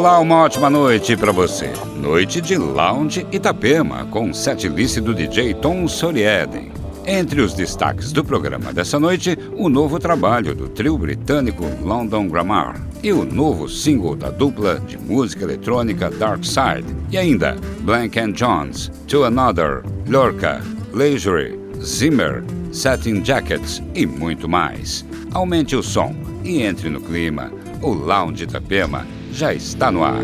Olá, uma ótima noite para você. Noite de Lounge Itapema, com setlist do DJ Tom Sorieden. Entre os destaques do programa dessa noite, o novo trabalho do trio britânico London Grammar e o novo single da dupla de música eletrônica Dark Side. E ainda Blank and Jones, To Another, Lorca, Leisure, Zimmer, Satin Jackets e muito mais. Aumente o som e entre no clima. O Lounge Itapema já está no ar.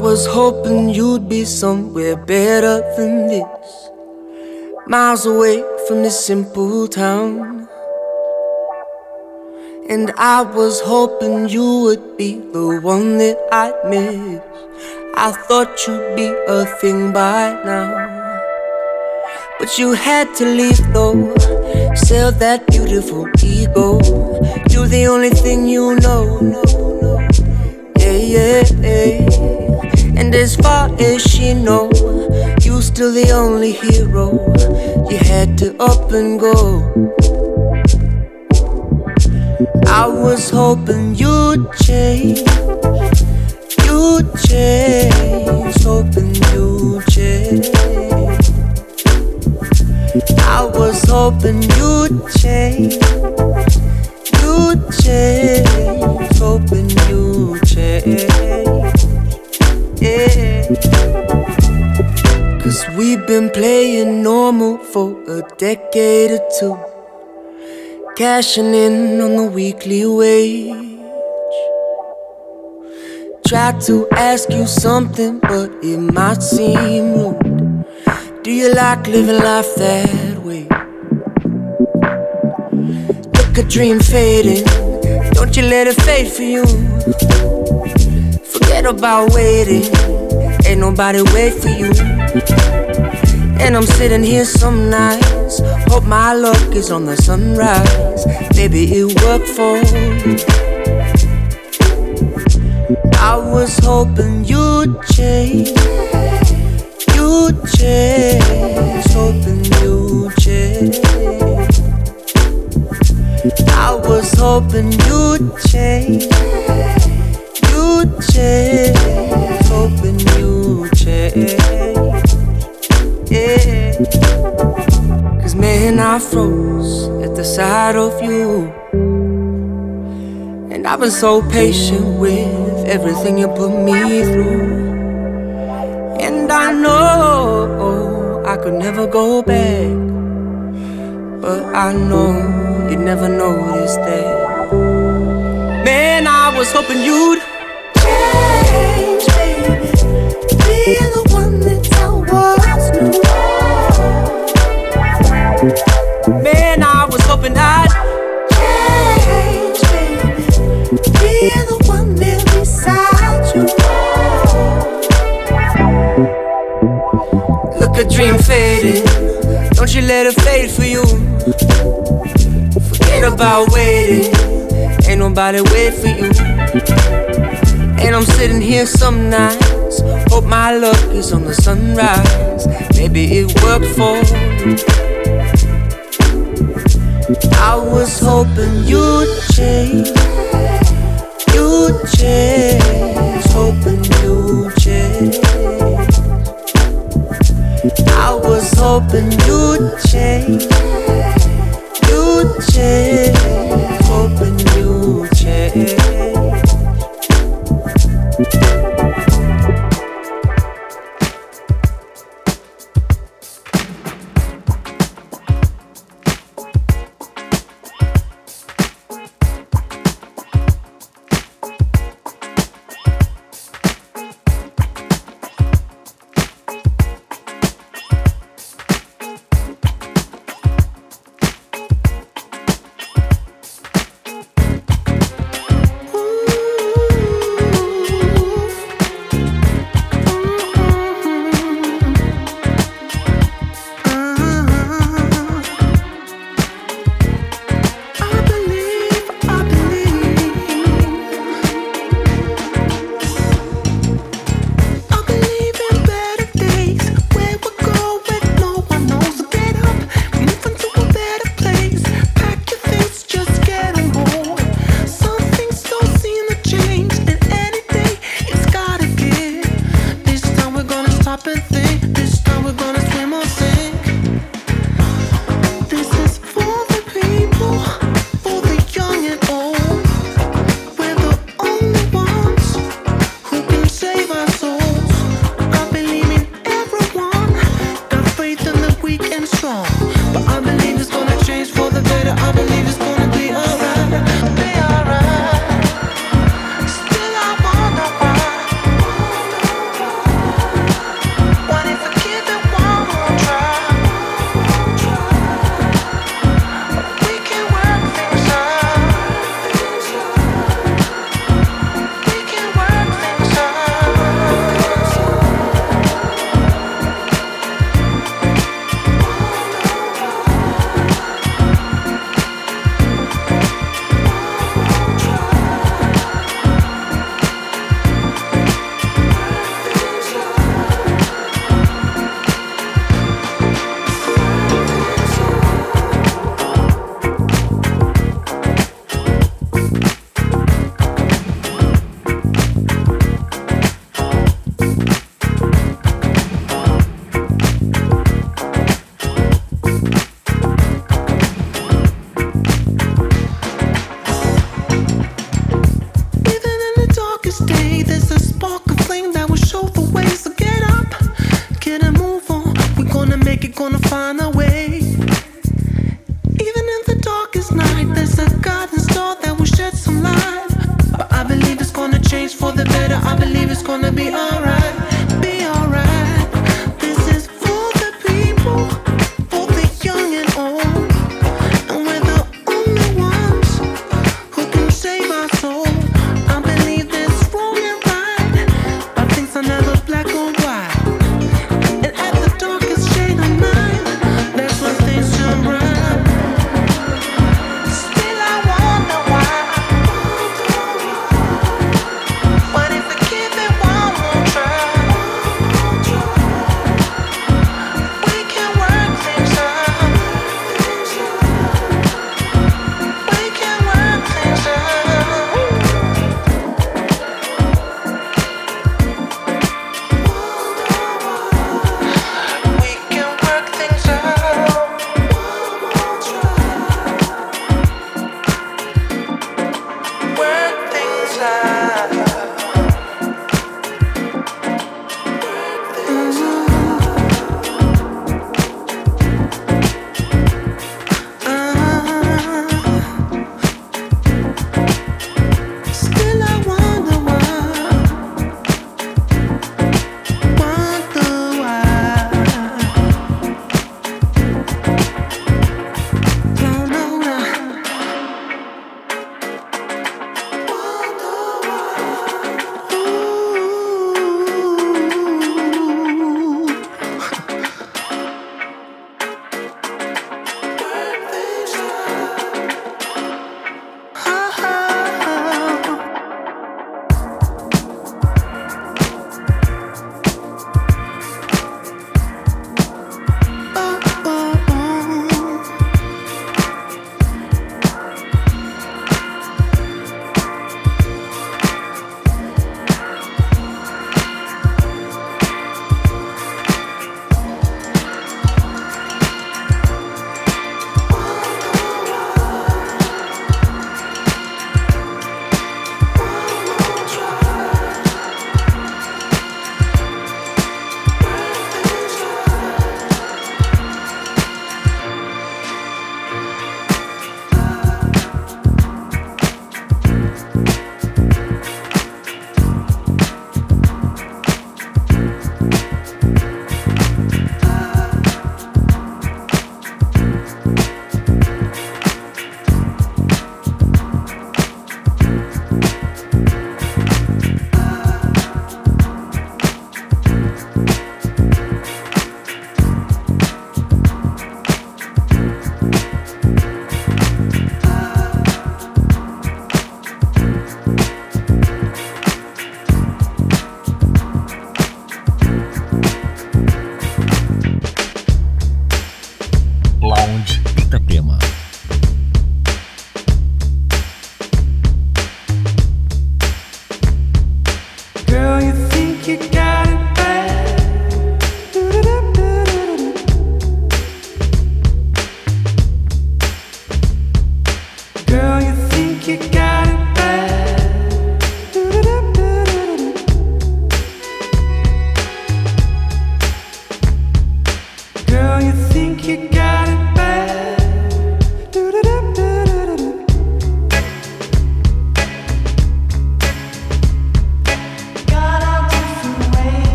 Was hoping you'd be somewhere better than this. Miles away from this simple town. And I was hoping you would be the one that I'd miss. I thought you'd be a thing by now. But you had to leave though. Sell that beautiful ego. You're the only thing you know. Yeah, yeah, yeah. As far as she know, you still the only hero. You had to up and go. I was hoping you'd change, you'd change, hoping you'd change. I was hoping you'd change, you'd change, hoping you'd change. We've been playing normal for a decade or two. Cashing in on the weekly wage. Try to ask you something, but it might seem rude. Do you like living life that way? Look a dream fading, don't you let it fade for you. Forget about waiting, ain't nobody wait for you. And I'm sitting here some nights, hope my luck is on the sunrise. Maybe it worked for you. I was hoping you'd change, you'd change, hoping you'd change. I was hoping you'd change You'd change, hoping you'd change. I froze at the sight of you. And I've been so patient with everything you put me through. And I know I could never go back. But I know you never noticed that. Man, I was hoping you'd change, let it fade for you. Forget about waiting. Ain't nobody wait for you. And I'm sitting here some nights. Hope my luck is on the sunrise. Maybe it worked for you. I was hoping you'd change. You'd change. Hoping you'd hoping you'd change. You'd change.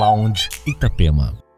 Lounge Itapema.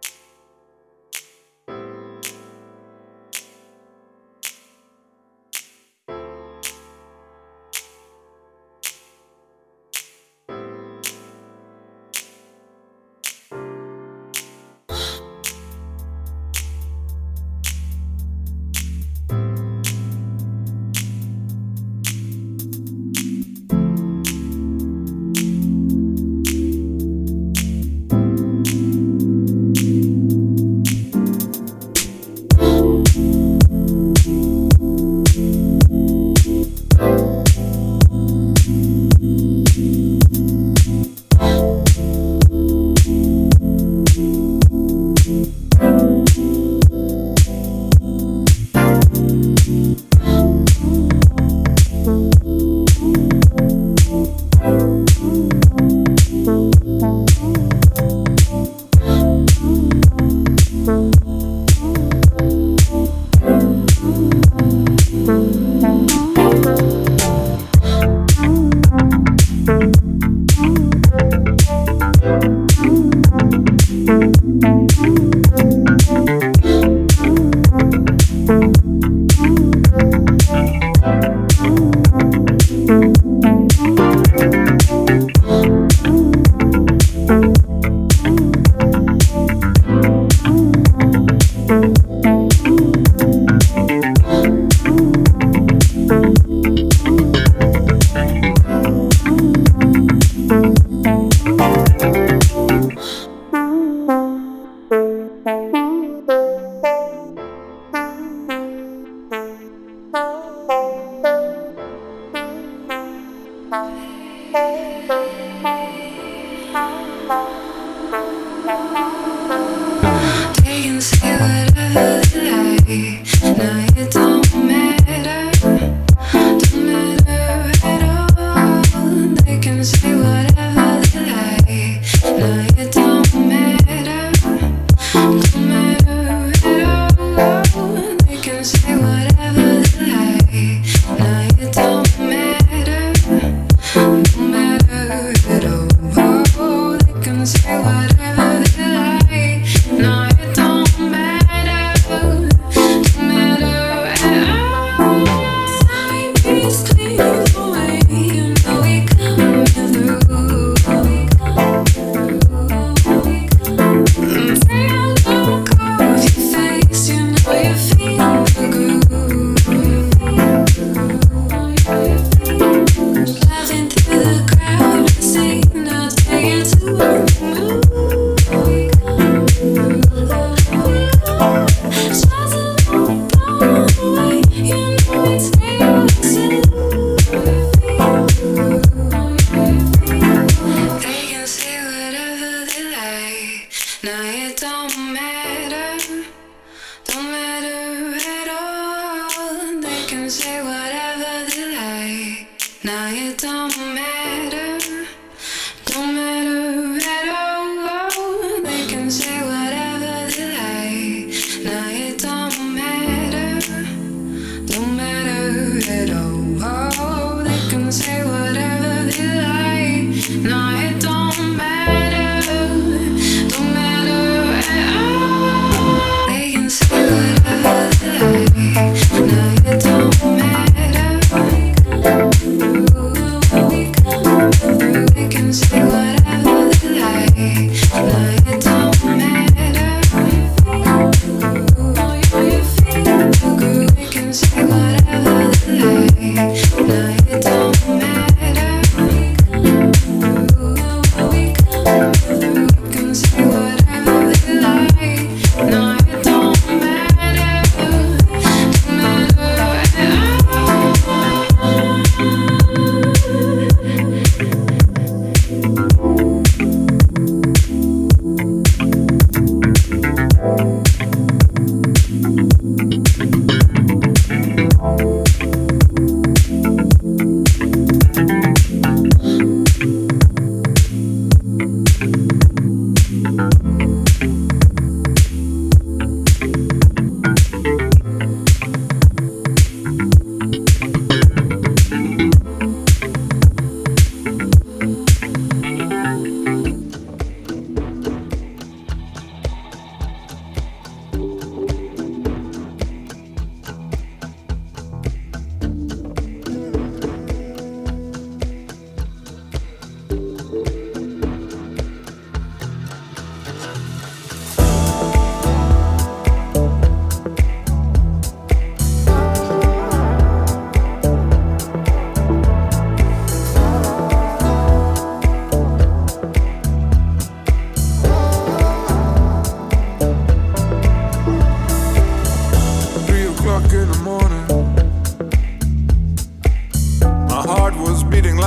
things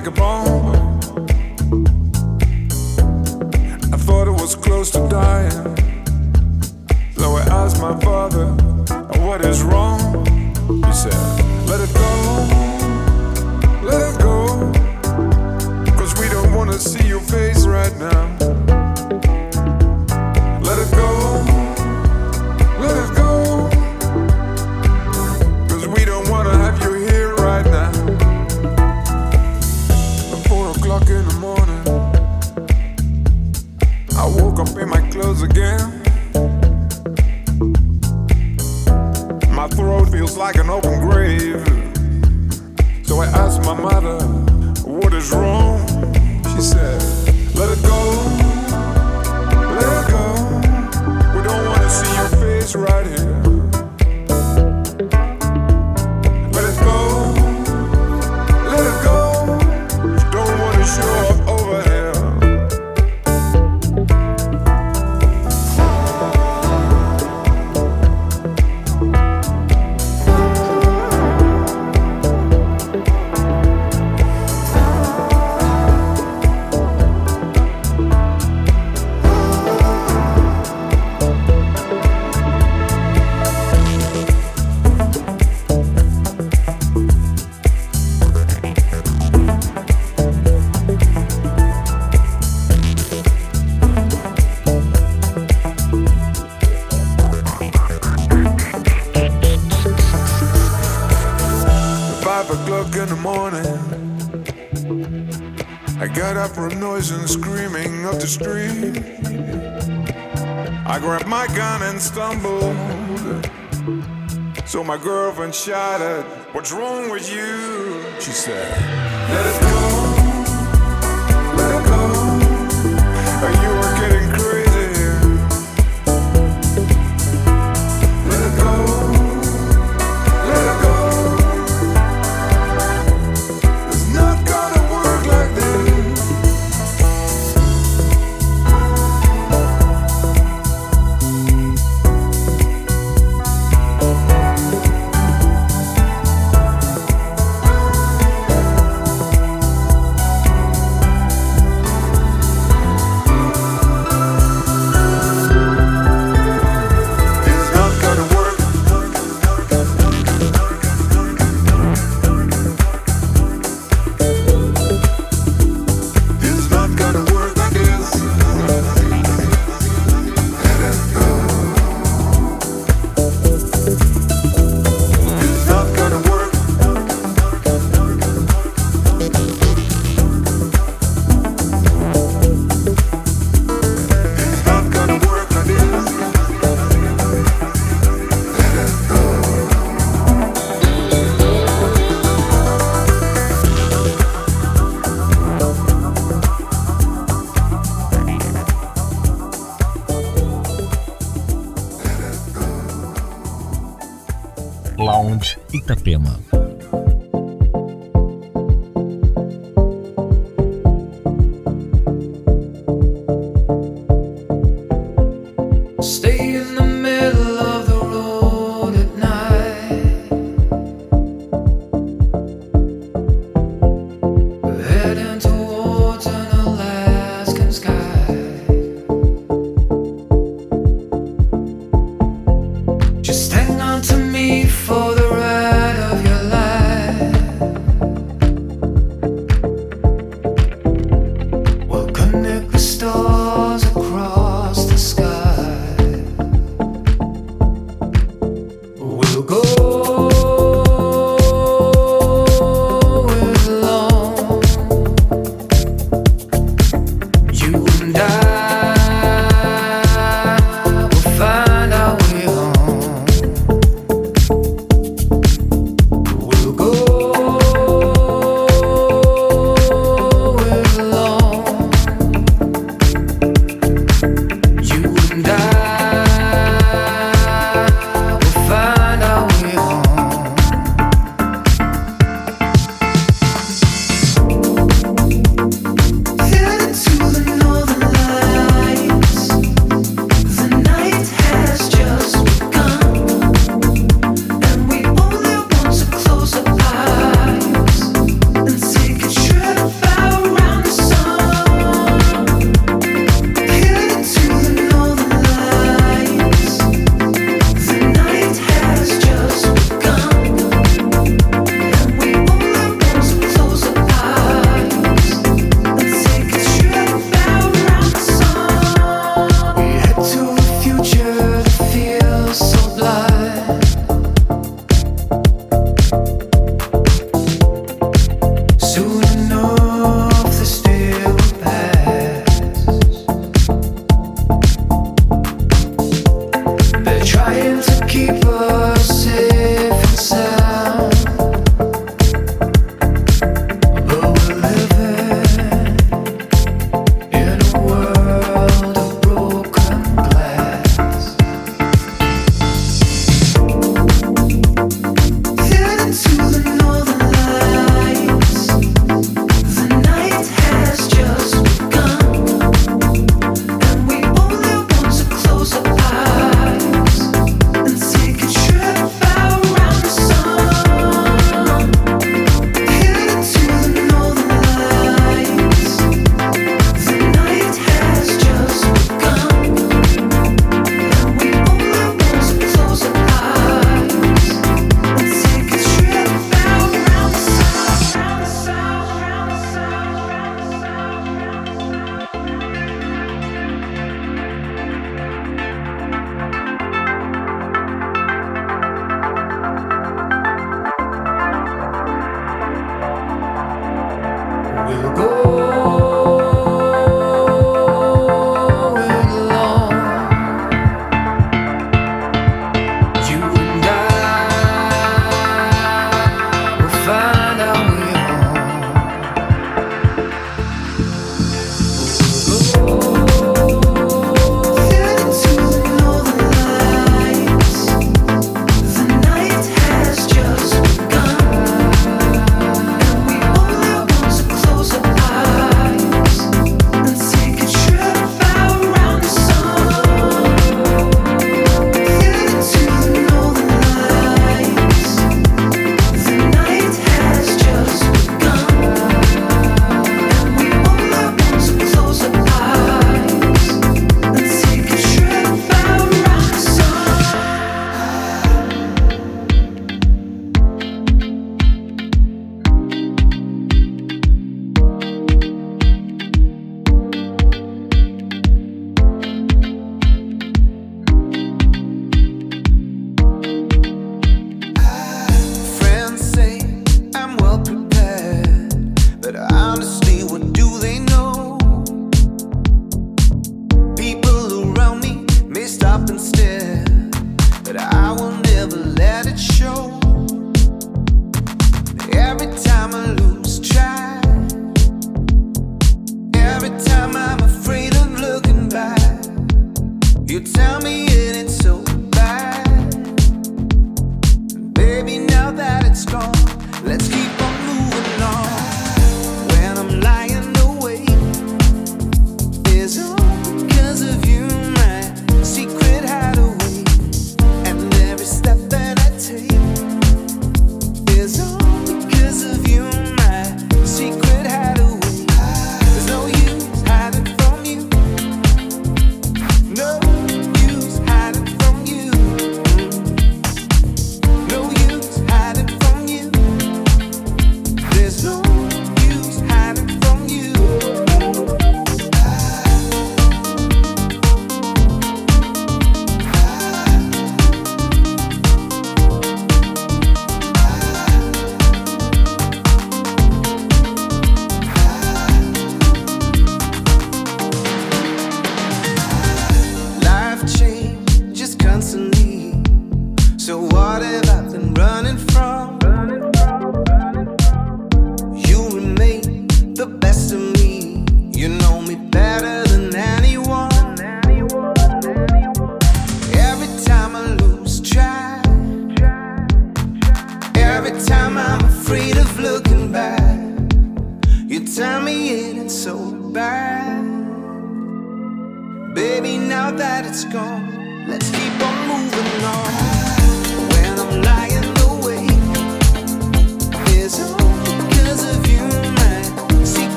like a bone I got up from noise and screaming up the street. I grabbed my gun and stumbled. So my girlfriend shouted, What's wrong with you? She said, Let it go.